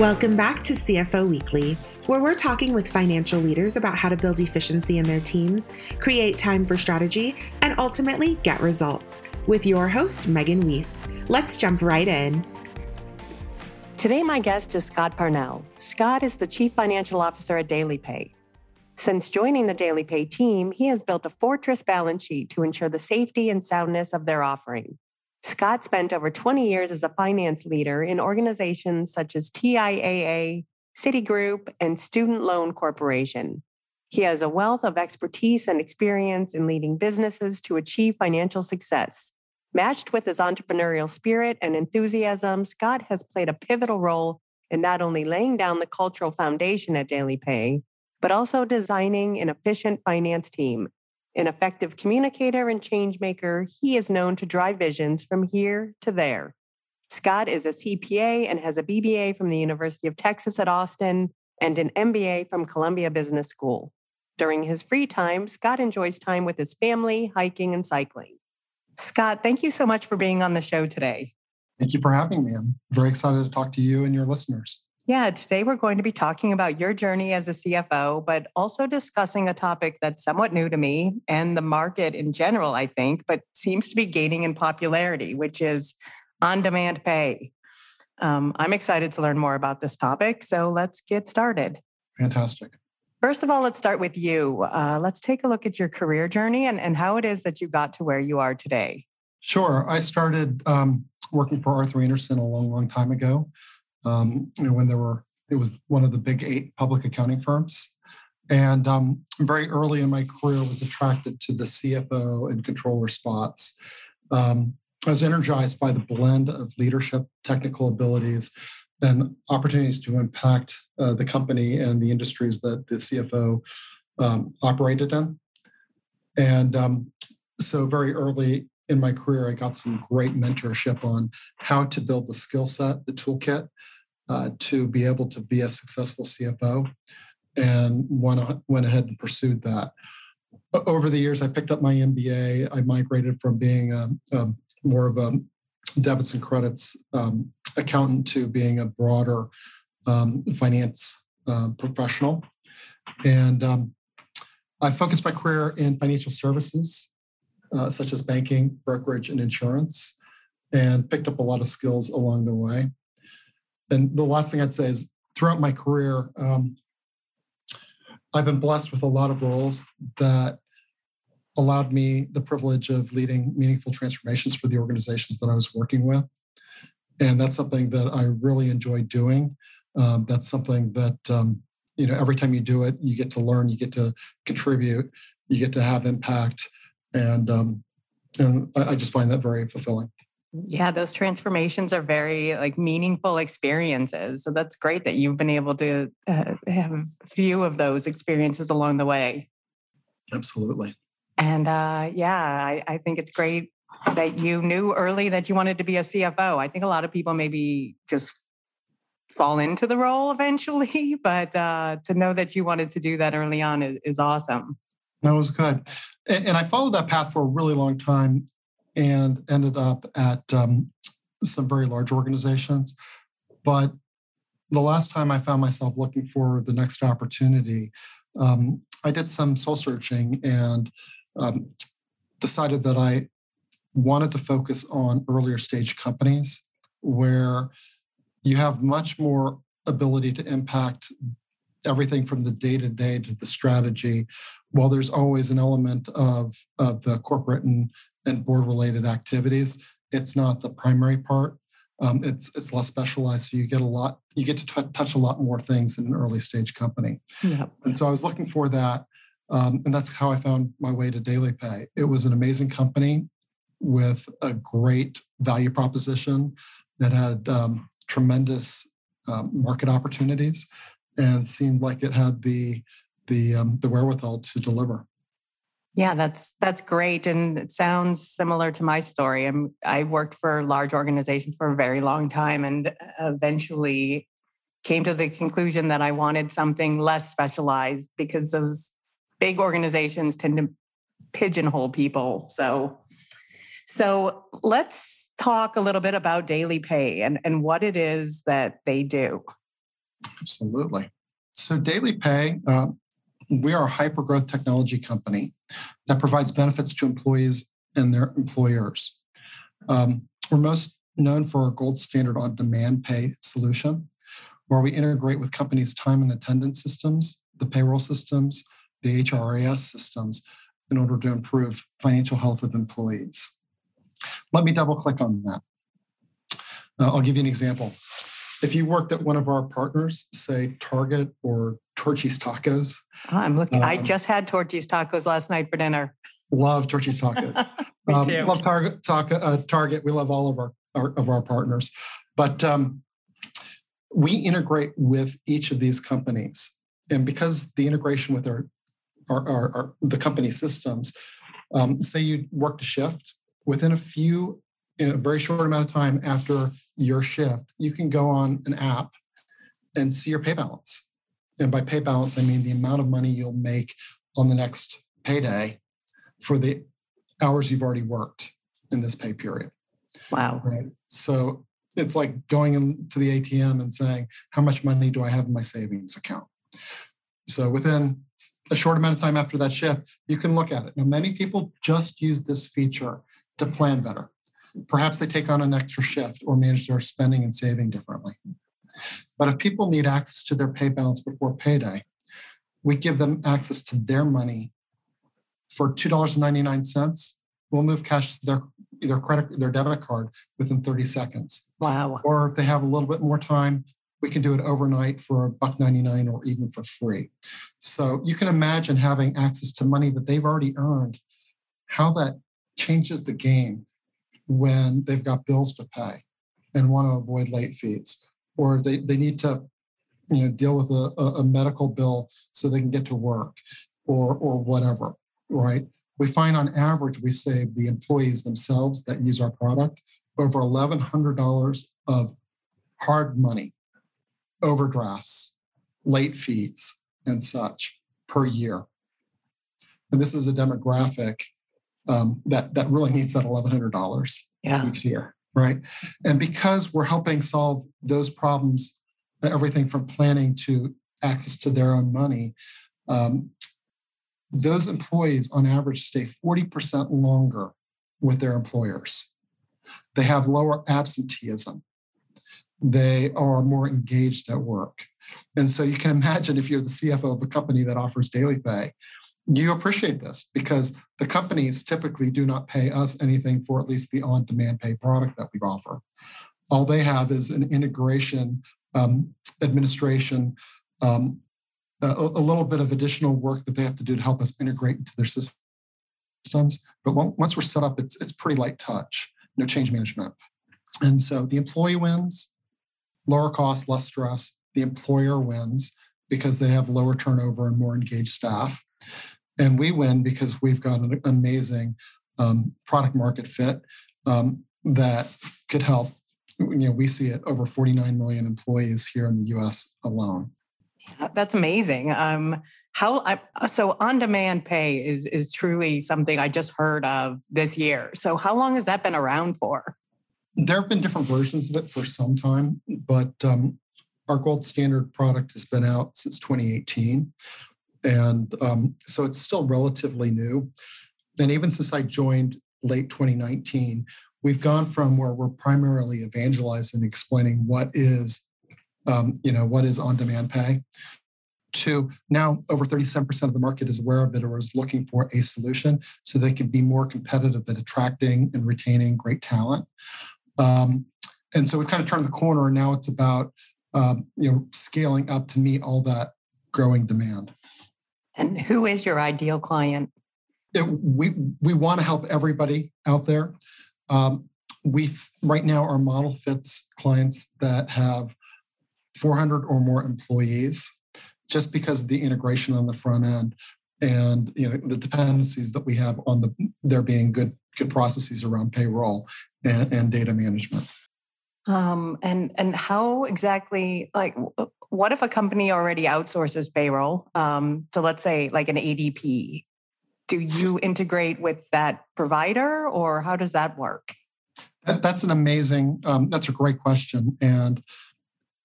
Welcome back to CFO Weekly, where we're talking with financial leaders about how to build efficiency in their teams, create time for strategy, and ultimately get results. With your host, Megan Weiss. Let's jump right in. Today, my guest is Scott Parnell. Scott is the Chief Financial Officer at DailyPay. Since joining the DailyPay team, he has built a fortress balance sheet to ensure the safety and soundness of their offering. Scott spent over 20 years as a finance leader in organizations such as TIAA, Citigroup, and Student Loan Corporation. He has a wealth of expertise and experience in leading businesses to achieve financial success. Matched with his entrepreneurial spirit and enthusiasm, Scott has played a pivotal role in not only laying down the cultural foundation at Daily Pay, but also designing an efficient finance team. An effective communicator and change maker, he is known to drive visions from here to there. Scott is a CPA and has a BBA from the University of Texas at Austin and an MBA from Columbia Business School. During his free time, Scott enjoys time with his family, hiking, and cycling. Scott, thank you so much for being on the show today. Thank you for having me. I'm very excited to talk to you and your listeners. Yeah, today we're going to be talking about your journey as a CFO, but also discussing a topic that's somewhat new to me and the market in general, I think, but seems to be gaining in popularity, which is on demand pay. Um, I'm excited to learn more about this topic. So let's get started. Fantastic. First of all, let's start with you. Uh, let's take a look at your career journey and, and how it is that you got to where you are today. Sure. I started um, working for Arthur Andersen a long, long time ago um, you know, when there were, it was one of the big eight public accounting firms. And um, very early in my career, was attracted to the CFO and controller spots. Um, I was energized by the blend of leadership, technical abilities, and opportunities to impact uh, the company and the industries that the CFO um, operated in. And um, so, very early in my career, I got some great mentorship on how to build the skill set, the toolkit uh, to be able to be a successful CFO, and went, went ahead and pursued that. Over the years, I picked up my MBA. I migrated from being a, a more of a debits and credits um, accountant to being a broader um, finance uh, professional. And um, I focused my career in financial services uh, such as banking, brokerage, and insurance, and picked up a lot of skills along the way. And the last thing I'd say is throughout my career, um, I've been blessed with a lot of roles that allowed me the privilege of leading meaningful transformations for the organizations that I was working with. And that's something that I really enjoy doing. Um, that's something that, um, you know, every time you do it, you get to learn, you get to contribute, you get to have impact and um, and I, I just find that very fulfilling. Yeah, those transformations are very like meaningful experiences. So that's great that you've been able to uh, have a few of those experiences along the way. Absolutely. And uh, yeah, I, I think it's great that you knew early that you wanted to be a CFO. I think a lot of people maybe just fall into the role eventually, but uh, to know that you wanted to do that early on is, is awesome. That was good and, and I followed that path for a really long time and ended up at um, some very large organizations. But the last time I found myself looking for the next opportunity, um, I did some soul searching and um, decided that I wanted to focus on earlier stage companies where you have much more ability to impact everything from the day to day to the strategy while there's always an element of, of the corporate and, and board related activities, it's not the primary part. Um, it's it's less specialized, so you get a lot. You get to t- touch a lot more things in an early stage company. Yep. And so I was looking for that, um, and that's how I found my way to Daily Pay. It was an amazing company with a great value proposition that had um, tremendous um, market opportunities, and seemed like it had the the um, the wherewithal to deliver. Yeah, that's that's great, and it sounds similar to my story. I'm, I worked for large organizations for a very long time, and eventually came to the conclusion that I wanted something less specialized because those big organizations tend to pigeonhole people. So, so let's talk a little bit about DailyPay and, and what it is that they do. Absolutely. So, Daily Pay, uh, we are a hyper growth technology company that provides benefits to employees and their employers. Um, we're most known for our gold standard on demand pay solution, where we integrate with companies' time and attendance systems, the payroll systems, the HRIS systems, in order to improve financial health of employees. Let me double click on that. Uh, I'll give you an example. If you worked at one of our partners, say Target or Torchy's Tacos. I'm looking. Um, I just had Torchy's Tacos last night for dinner. Love Torchy's Tacos. Me um, too. Love Target. uh, Target. We love all of our, our of our partners, but um, we integrate with each of these companies, and because the integration with our our, our, our the company systems, um, say you worked a shift within a few in a very short amount of time after your shift, you can go on an app and see your pay balance. And by pay balance, I mean the amount of money you'll make on the next payday for the hours you've already worked in this pay period. Wow. Right. So it's like going into the ATM and saying, how much money do I have in my savings account? So within a short amount of time after that shift, you can look at it. Now, many people just use this feature to plan better. Perhaps they take on an extra shift or manage their spending and saving differently. But if people need access to their pay balance before payday, we give them access to their money for $2.99. We'll move cash to their either credit their debit card within 30 seconds. Wow. Or if they have a little bit more time, we can do it overnight for a buck 99 or even for free. So you can imagine having access to money that they've already earned, how that changes the game when they've got bills to pay and want to avoid late fees or they, they need to you know deal with a, a medical bill so they can get to work or or whatever right? We find on average we save the employees themselves that use our product over $1100 of hard money overdrafts late fees and such per year. And this is a demographic um, that that really needs that $1100 yeah. each year right? And because we're helping solve those problems everything from planning to access to their own money um, those employees on average stay 40% longer with their employers. They have lower absenteeism. They are more engaged at work. And so you can imagine if you're the cfo of a company that offers daily pay you appreciate this because the companies typically do not pay us anything for at least the on demand pay product that we offer. All they have is an integration, um, administration, um, a, a, little bit of additional work that they have to do to help us integrate into their systems. But once we're set up, it's, it's pretty light touch, no change management. And so the employee wins, lower cost, less stress. The employer wins because they have lower turnover and more engaged staff. And we win because we've got an amazing um, product market fit um, that could help. You know, we see it over 49 million employees here in the U.S. alone. That's amazing. Um, how I, so on-demand pay is is truly something I just heard of this year. So how long has that been around for? There have been different versions of it for some time, but um, our gold standard product has been out since 2018. And um, so it's still relatively new. And even since I joined late 2019, we've gone from where we're primarily evangelizing, explaining what is, um, you know, what is on-demand pay, to now over 37% of the market is aware of it or is looking for a solution so they can be more competitive at attracting and retaining great talent. Um, and so we kind of turned the corner and now it's about um, you know scaling up to meet all that growing demand. And who is your ideal client? We we want to help everybody out there. Um, we right now our model fits clients that have 400 or more employees, just because of the integration on the front end and you know the dependencies that we have on the there being good good processes around payroll and, and data management. Um, and and how exactly like what if a company already outsources payroll um, to let's say like an ADP? Do you integrate with that provider, or how does that work? That, that's an amazing. Um, that's a great question, and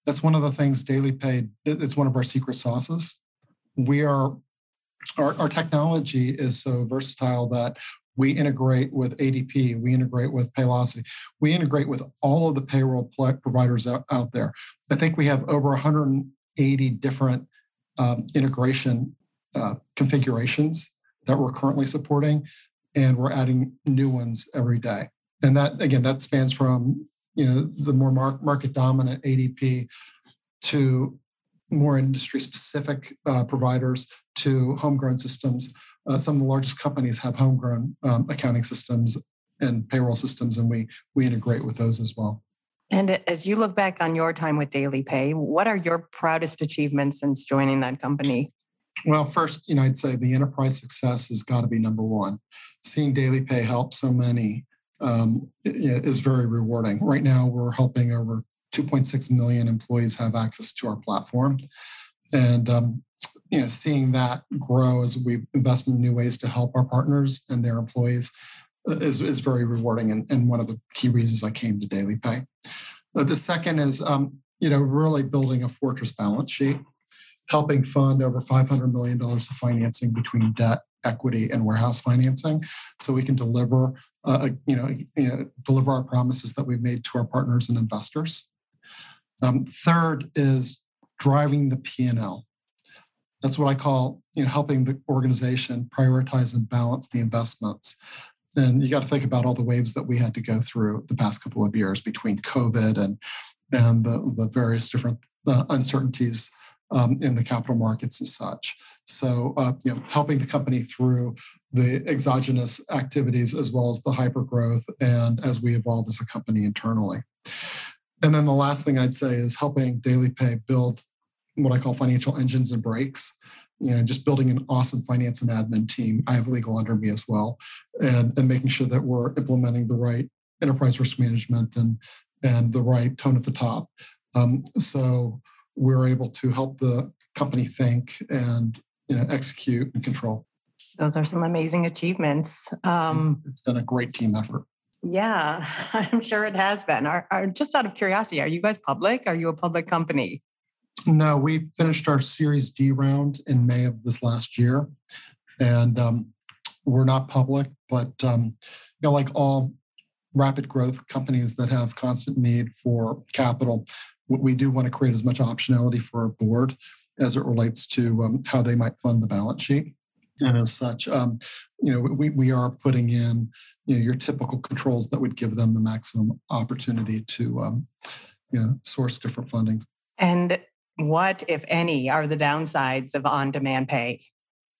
that's one of the things Daily Pay. It's one of our secret sauces. We are our, our technology is so versatile that we integrate with ADP, we integrate with Paylocity, we integrate with all of the payroll providers out, out there. I think we have over 180 different um, integration uh, configurations that we're currently supporting, and we're adding new ones every day. And that again, that spans from you know the more market dominant ADP to more industry specific uh, providers to homegrown systems. Uh, some of the largest companies have homegrown um, accounting systems and payroll systems, and we we integrate with those as well. And as you look back on your time with Daily Pay, what are your proudest achievements since joining that company? Well, first, you know, I'd say the enterprise success has got to be number one. Seeing Daily Pay help so many um, is very rewarding. Right now, we're helping over 2.6 million employees have access to our platform, and um, you know, seeing that grow as we invest in new ways to help our partners and their employees uh, is, is very rewarding, and, and one of the key reasons I came to Daily Pay. Uh, the second is, um, you know, really building a fortress balance sheet, helping fund over 500 million dollars of financing between debt equity and warehouse financing so we can deliver uh, you, know, you, know, deliver our promises that we've made to our partners and investors. Um, third is driving the P&L. That's what I call you know, helping the organization prioritize and balance the investments. And you got to think about all the waves that we had to go through the past couple of years between COVID and and the, the various different uh, uncertainties um, in the capital markets and such. So, uh, you know, helping the company through the exogenous activities as well as the hyper growth and as we evolve as a company internally. And then the last thing I'd say is helping Daily Pay build what I call financial engines and brakes. You know, just building an awesome finance and admin team. I have legal under me as well, and and making sure that we're implementing the right enterprise risk management and and the right tone at the top. Um, so we're able to help the company think and you know execute and control. Those are some amazing achievements. Um, it's been a great team effort. Yeah, I'm sure it has been. Are, are, just out of curiosity, are you guys public? Are you a public company? No, we finished our Series D round in May of this last year, and um, we're not public. But um, you know, like all rapid growth companies that have constant need for capital, we do want to create as much optionality for our board as it relates to um, how they might fund the balance sheet. And as such, um, you know, we, we are putting in you know, your typical controls that would give them the maximum opportunity to um, you know, source different fundings. And what, if any, are the downsides of on-demand pay?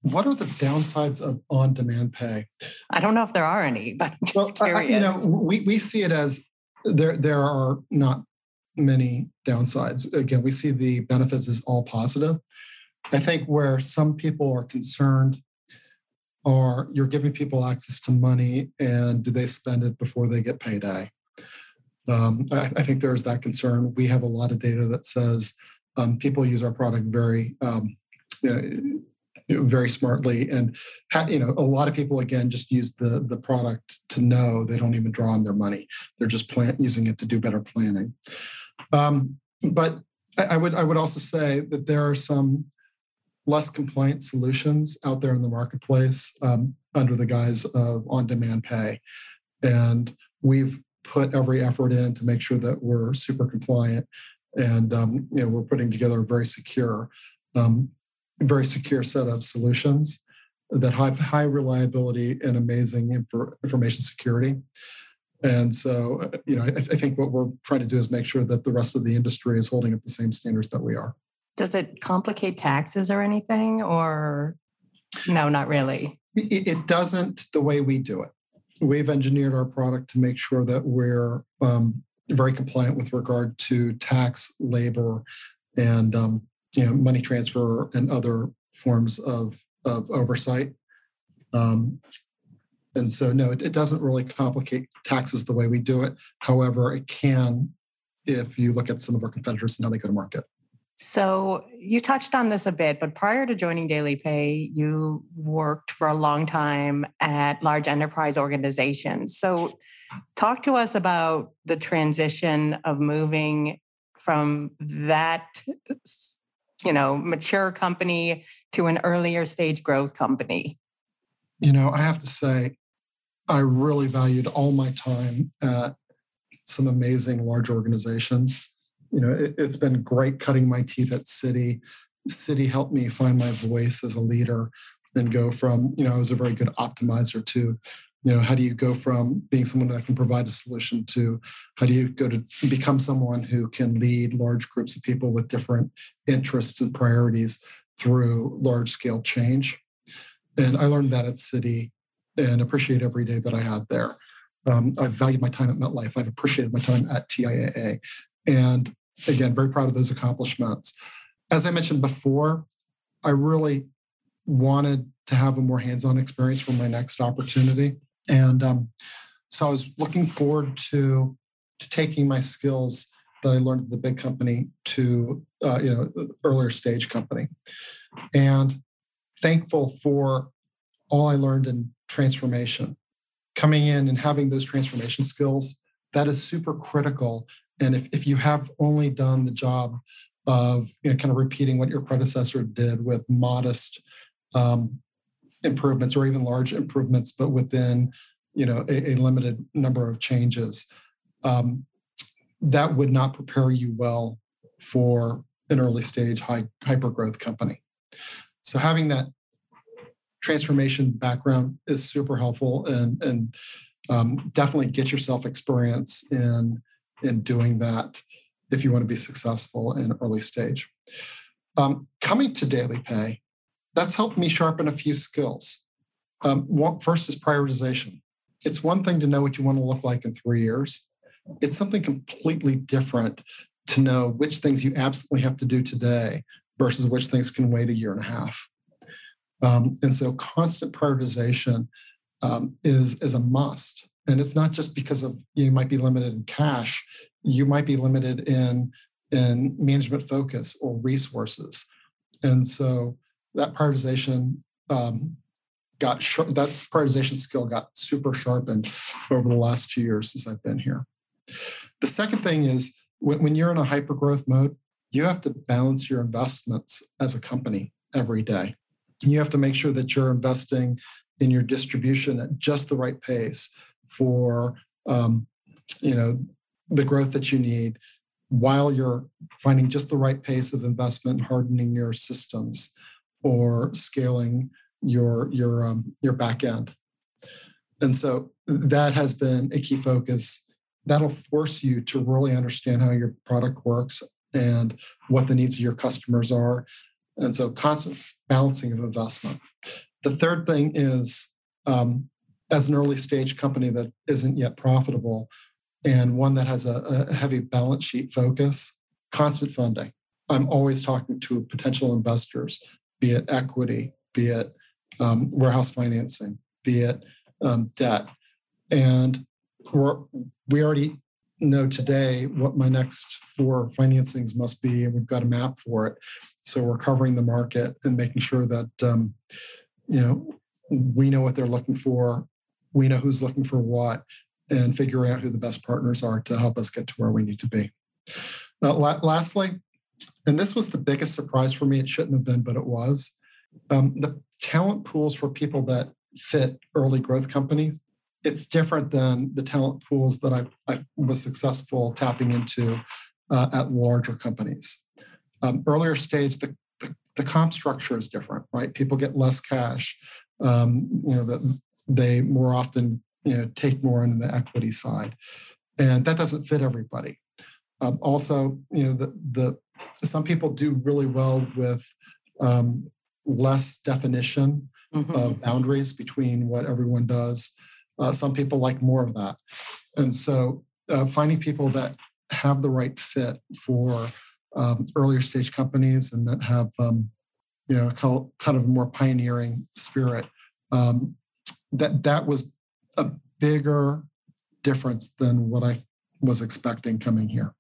What are the downsides of on-demand pay? I don't know if there are any, but I'm just well, curious. you know, we, we see it as there there are not many downsides. Again, we see the benefits as all positive. I think where some people are concerned are you're giving people access to money and do they spend it before they get payday? Um, I, I, think there's that concern. We have a lot of data that says um, people use our product very, um, you know, very smartly, and you know, a lot of people again just use the the product to know they don't even draw on their money. They're just plan- using it to do better planning. Um, but I, I would I would also say that there are some less compliant solutions out there in the marketplace um, under the guise of on-demand pay, and we've put every effort in to make sure that we're super compliant, and um, you know we're putting together a very secure, um, very secure set of solutions that have high reliability and amazing information security. And so, you know, I, I, think what we're trying to do is make sure that the rest of the industry is holding up the same standards that we are. Does it complicate taxes or anything, or no, not really? It, it doesn't the way we do it. We've engineered our product to make sure that we're um, very compliant with regard to tax, labor, and um, you know, money transfer and other forms of, of oversight. Um, and so, no, it, it doesn't really complicate taxes the way we do it. However, it can if you look at some of our competitors and how they go to market. So you touched on this a bit, but prior to joining Daily Pay, you worked for a long time at large enterprise organizations. So talk to us about the transition of moving from that you know mature company to an earlier stage growth company you know i have to say i really valued all my time at some amazing large organizations you know it, has been great cutting my teeth at Citi. Citi helped me find my voice as a leader and go from you know i was a very good optimizer to you know how do you go from being someone that can provide a solution to how do you go to become someone who can lead large groups of people with different interests and priorities through large scale change? And i learned that at Citi and appreciate every day that i had there. Um, i've valued my time at metlife. I've appreciated my time at tiaa and again very proud of those accomplishments as i mentioned before i really wanted to have a more hands-on experience for my next opportunity and um, so I was looking forward to, to taking my skills that I learned at the big company to uh, you know earlier stage company, and thankful for all I learned in transformation. Coming in and having those transformation skills that is super critical. And if, if you have only done the job of you know, kind of repeating what your predecessor did with modest um, improvements or even large improvements, but within you know a, a limited number of changes. Um, that would not prepare you well for an early stage high hyper growth company. So having that transformation background is super helpful and and um, definitely get yourself experience in in doing that if you want to be successful in early stage. Um, coming to daily pay, that's helped me sharpen a few skills. Um, one, first is prioritization. It's one thing to know what you want to look like in three years. It's something completely different to know which things you absolutely have to do today versus which things can wait a year and a half. Um, and so constant prioritization um, is, is a must. And it's not just because of you might be limited in cash, you might be limited in, in management focus or resources. And so that prioritization um, got that prioritization skill got super sharpened over the last two years since I've been here. The second thing is when, when you're in a hyper growth mode, you have to balance your investments as a company every day. You have to make sure that you're investing in your distribution at just the right pace for um, you know the growth that you need while you're finding just the right pace of investment hardening your systems or scaling your your um, your back end. And so that has been a key focus. That'll force you to really understand how your product works and what the needs of your customers are. And so constant balancing of investment. The third thing is um, as an early stage company that isn't yet profitable and one that has a, a heavy balance sheet focus, constant funding. I'm always talking to potential investors be it equity, be it um, warehouse financing, be it um, debt. And we're, we already know today what my next four financings must be, and we've got a map for it. So we're covering the market and making sure that um, you know we know what they're looking for, we know who's looking for what, and figuring out who the best partners are to help us get to where we need to be. Uh, la- lastly, and this was the biggest surprise for me. It shouldn't have been, but it was. Um, the talent pools for people that fit early growth companies, it's different than the talent pools that I, I was successful tapping into uh, at larger companies. Um, earlier stage, the, the, the, comp structure is different, right? People get less cash. Um, you know, that they more often you know take more on the equity side, and that doesn't fit everybody. Um, also, you know, the the some people do really well with um, less definition mm-hmm. of boundaries between what everyone does. Uh, some people like more of that. And so uh, finding people that have the right fit for um, earlier stage companies and that have um, you know kind of a more pioneering spirit um, that that was a bigger difference than what I was expecting coming here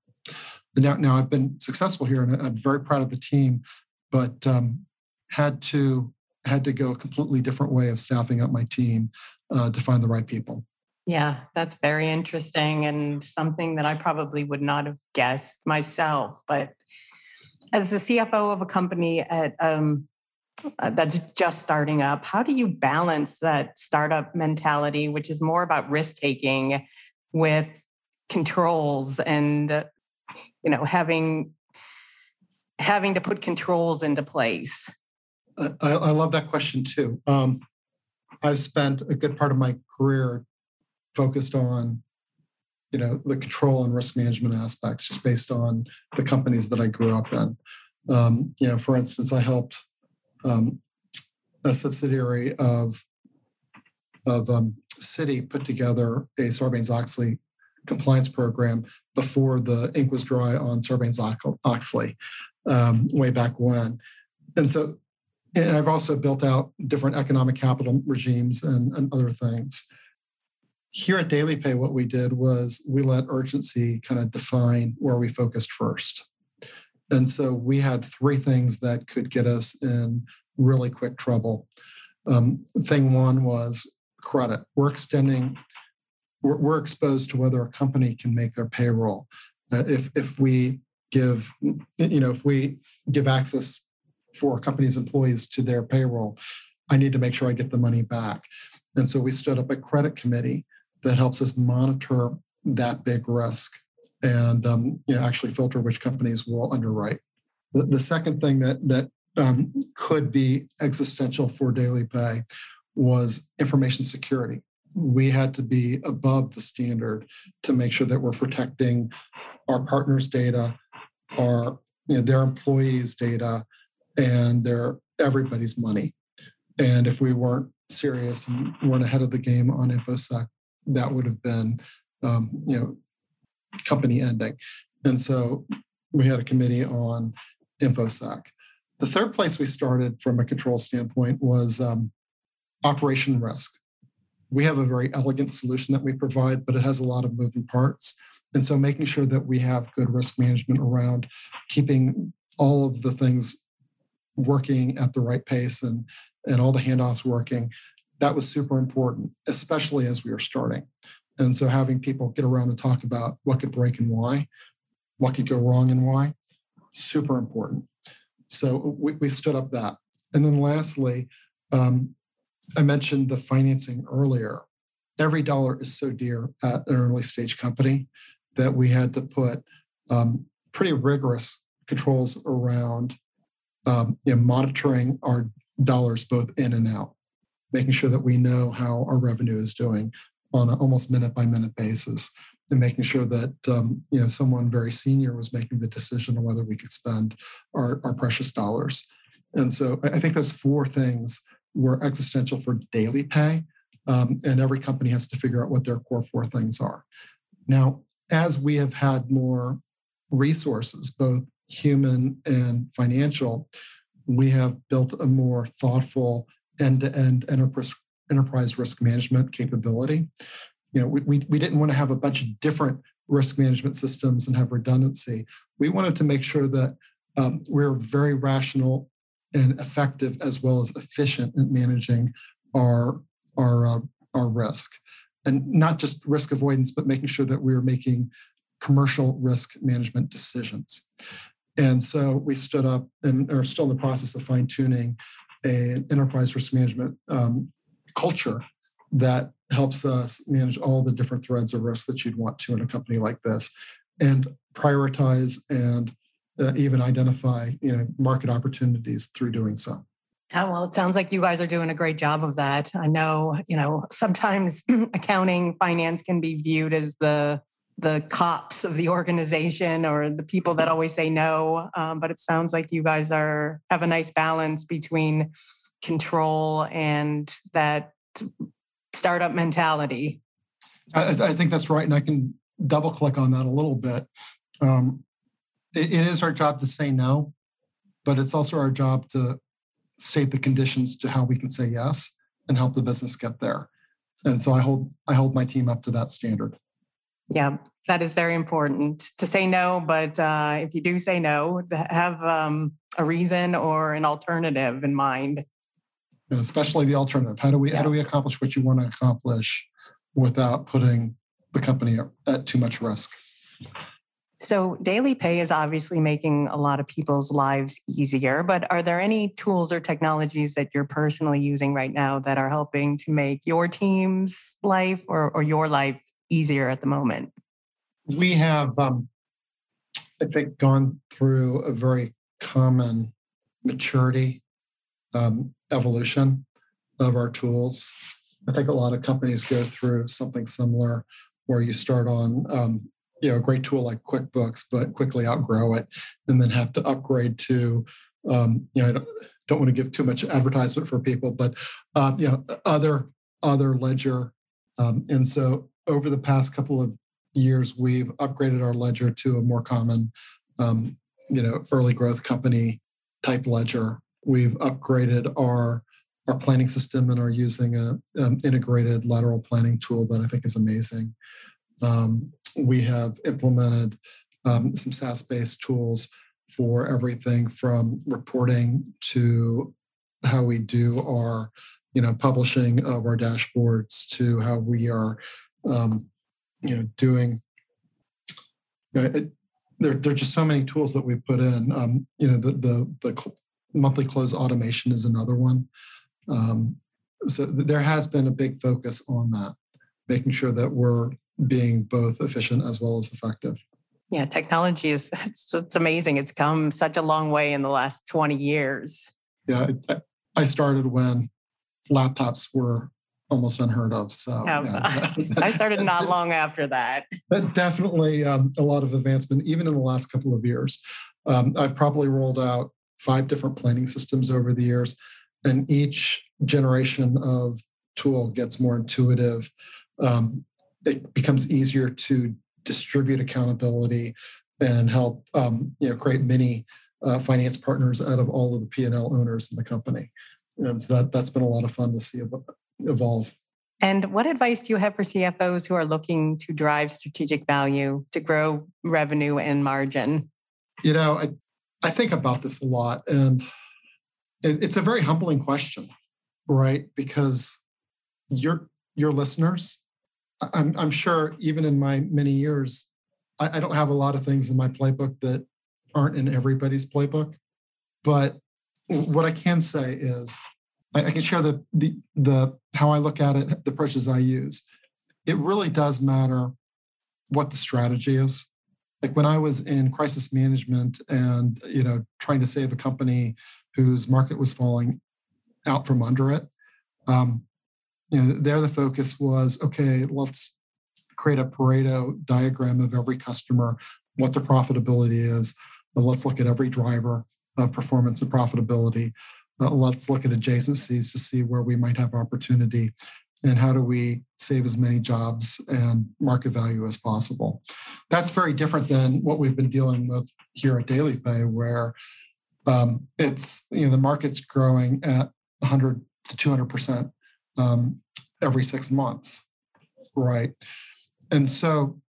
now, now I've been successful here, and I'm very proud of the team, but um, had to had to go a completely different way of staffing up my team uh, to find the right people. Yeah, that's very interesting and something that I probably would not have guessed myself. But as the CFO of a company at um, uh, that's just starting up, how do you balance that startup mentality, which is more about risk taking, with controls and you know having having to put controls into place? I, I love that question too. Um, I've spent a good part of my career focused on you know the control and risk management aspects just based on the companies that i grew up in um, you know for instance i helped um, a subsidiary of of um, put together a sarbanes-oxley compliance program before the ink was dry on sarbanes-oxley um, way back when and so and i've also built out different economic capital regimes and, and other things here at Daily Pay, what we did was we let urgency kind of define where we focused first. And so we had three things that could get us in really quick trouble. Um, thing one was credit. We're extending, we're, we're, exposed to whether a company can make their payroll. Uh, if, if we give, you know, if we give access for a company's employees to their payroll, I need to make sure I get the money back. And so we stood up a credit committee that helps us monitor that big risk and um, you know actually filter which companies will underwrite. The, the second thing that that um, could be existential for daily pay was information security. We had to be above the standard to make sure that we're protecting our partners' data, our you know, their employees' data, and their everybody's money. And if we weren't serious and weren't ahead of the game on InfoSec, that would have been, um, you know, company ending. And so we had a committee on InfoSec. The third place we started from a control standpoint was um, operation risk. We have a very elegant solution that we provide, but it has a lot of moving parts. And so making sure that we have good risk management around keeping all of the things working at the right pace and, and all the handoffs working that was super important, especially as we were starting. And so having people get around and talk about what could break and why, what could go wrong and why, super important. So we, we stood up that. And then lastly, um, I mentioned the financing earlier. Every dollar is so dear at an early stage company that we had to put um, pretty rigorous controls around um, you know, monitoring our dollars both in and out making sure that we know how our revenue is doing on an almost minute by minute basis and making sure that um, you know someone very senior was making the decision on whether we could spend our, our precious dollars. And so i think those four things were existential for daily pay um, and every company has to figure out what their core four things are. Now as we have had more resources both human and financial we have built a more thoughtful end-to-end enterprise enterprise risk management capability. You know, we, we, we didn't want to have a bunch of different risk management systems and have redundancy. We wanted to make sure that um, we're very rational and effective as well as efficient in managing our our uh, our risk, and not just risk avoidance, but making sure that we're making commercial risk management decisions. And so we stood up and are still in the process of fine tuning an enterprise risk management um, culture that helps us manage all the different threads of risk that you'd want to in a company like this and prioritize and uh, even identify you know market opportunities through doing so Oh, well, it sounds like you guys are doing a great job of that. I know, you know, sometimes accounting, finance can be viewed as the the cops of the organization or the people that always say no. Um, but it sounds like you guys are have a nice balance between control and that startup mentality. I, I think that's right, and I can double click on that a little bit. Um, it, it is our job to say no, but it's also our job to state the conditions to how we can say yes and help the business get there. And so I hold I hold my team up to that standard. Yeah, that is very important to say no. But uh, if you do say no, have um, a reason or an alternative in mind. And especially the alternative. How do we yeah. how do we accomplish what you want to accomplish without putting the company at too much risk. So, daily pay is obviously making a lot of people's lives easier, but are there any tools or technologies that you're personally using right now that are helping to make your team's life or, or your life easier at the moment? We have, um, I think, gone through a very common maturity um, evolution of our tools. I think a lot of companies go through something similar where you start on um, you know a great tool like QuickBooks, but quickly outgrow it and then have to upgrade to um, you know I don't, don't want to give too much advertisement for people, but uh, you know other other ledger. Um, and so over the past couple of years, we've upgraded our ledger to a more common um, you know early growth company type ledger. We've upgraded our our planning system and are using a um, integrated lateral planning tool that I think is amazing. Um, we have implemented um, some SaaS based tools for everything from reporting to how we do our you know publishing of our dashboards to how we are um, you know doing you know, it, there, there are just so many tools that we put in um, you know the the, the monthly close automation is another one um, so there has been a big focus on that making sure that we're being both efficient as well as effective. Yeah, technology is it's, it's amazing. It's come such a long way in the last 20 years. Yeah, it, I started when laptops were almost unheard of. So yeah, I started not long after that. But definitely um, a lot of advancement, even in the last couple of years. Um, I've probably rolled out five different planning systems over the years, and each generation of tool gets more intuitive. Um, it becomes easier to distribute accountability and help um, you know create many uh, finance partners out of all of the P&L owners in the company. And so that that's been a lot of fun to see evolve. And what advice do you have for CFOs who are looking to drive strategic value to grow revenue and margin? You know, I I think about this a lot, and it, it's a very humbling question, right? Because your your listeners I'm, I'm sure even in my many years, I, I don't have a lot of things in my playbook that aren't in everybody's playbook. But what I can say is I, I can share the, the the how I look at it, the approaches I use. It really does matter what the strategy is. Like when I was in crisis management and you know trying to save a company whose market was falling out from under it, um, you know, there the focus was okay, let's create a Pareto diagram of every customer, what the profitability is. Let's look at every driver of performance and profitability. Uh, let's look at adjacencies to see where we might have opportunity and how do we save as many jobs and market value as possible. That's very different than what we've been dealing with here at Daily Pay, where um, it's you know the market's growing at 100 to 200 percent um, every six months, right? And so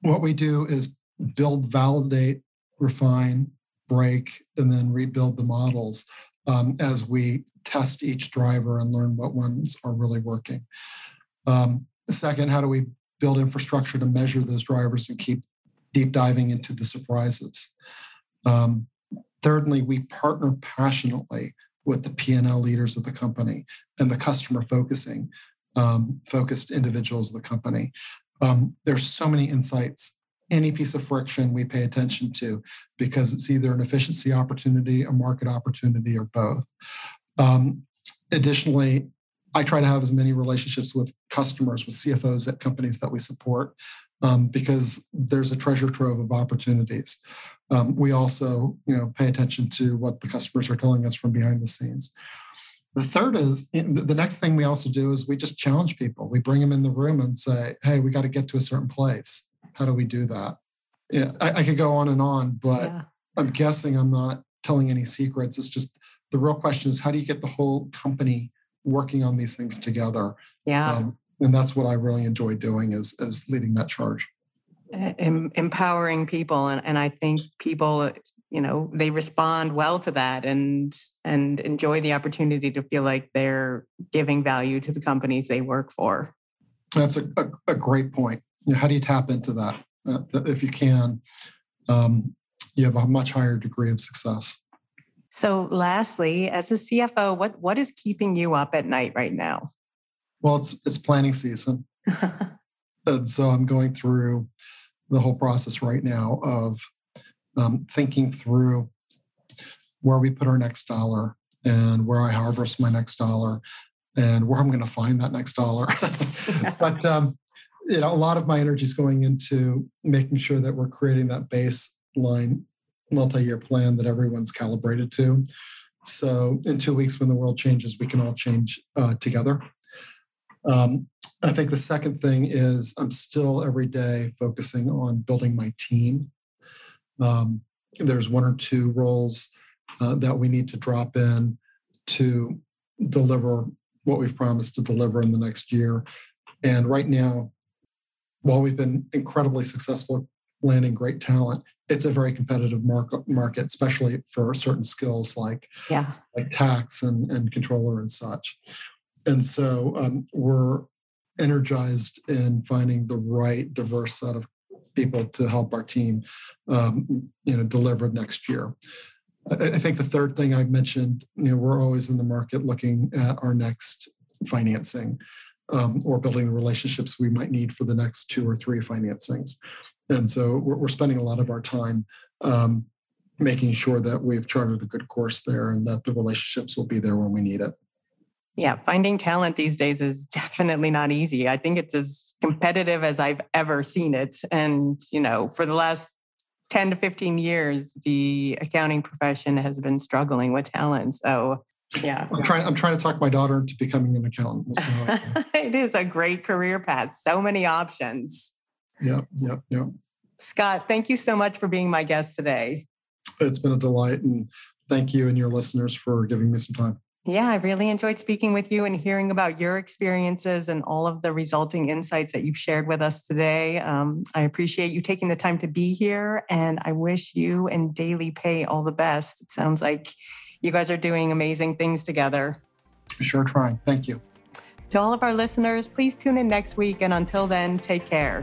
what we do is build, validate, refine, break, and then rebuild the models um, as we test each driver and learn what ones are really working. Um, second, how do we build infrastructure to measure those drivers and keep deep diving into the surprises? Um, thirdly, we partner passionately with the P&L leaders of the company and the customer focusing um, focused individuals of the company. Um, there's so many insights. Any piece of friction we pay attention to because it's either an efficiency opportunity, a market opportunity, or both. Um, additionally, I try to have as many relationships with customers, with CFOs at companies that we support, um, because there's a treasure trove of opportunities. Um, we also, you know, pay attention to what the customers are telling us from behind the scenes. The third is the next thing we also do is we just challenge people. We bring them in the room and say, "Hey, we got to get to a certain place. How do we do that?" Yeah, I, I could go on and on, but yeah. I'm guessing I'm not telling any secrets. It's just the real question is how do you get the whole company working on these things together. Yeah. Um, and that's what I really enjoy doing is, is leading that charge. Em- empowering people. And, and I think people, you know, they respond well to that and, and enjoy the opportunity to feel like they're giving value to the companies they work for. That's a, a, a great point. You know, how do you tap into that? Uh, if you can, um, you have a much higher degree of success. So, lastly, as a CFO, what what is keeping you up at night right now? Well, it's it's planning season, and so I'm going through the whole process right now of um, thinking through where we put our next dollar and where I harvest my next dollar and where I'm going to find that next dollar. but um, you know, a lot of my energy is going into making sure that we're creating that baseline multi-year plan that everyone's calibrated to. So in two weeks, when the world changes, we can all change uh, together. Um, I think the second thing is I'm still every day focusing on building my team. Um, there's one or two roles uh, that we need to drop in to deliver what we've promised to deliver in the next year. And right now, while we've been incredibly successful landing great talent, it's a very competitive market, market especially for certain skills like yeah. like tax and, and controller and such. And so um, we're energized in finding the right diverse set of people to help our team um, you know deliver next year. I think the third thing I mentioned, you know, we're always in the market looking at our next financing um, or building the relationships we might need for the next two or three financings. And so we're, we're spending a lot of our time um, making sure that we've charted a good course there and that the relationships will be there when we need it. Yeah, finding talent these days is definitely not easy. I think it's as competitive as I've ever seen it. And, you know, for the last 10 to 15 years, the accounting profession has been struggling with talent. So, yeah. I'm trying, I'm trying to talk my daughter into becoming an accountant. It is a great career path, so many options. Yeah, yeah, yeah. Scott, thank you so much for being my guest today. It's been a delight. And thank you and your listeners for giving me some time. Yeah, I really enjoyed speaking with you and hearing about your experiences and all of the resulting insights that you've shared with us today. Um, I appreciate you taking the time to be here, and I wish you and DailyPay all the best. It sounds like you guys are doing amazing things together. Sure, trying. Thank you. To all of our listeners, please tune in next week, and until then, take care.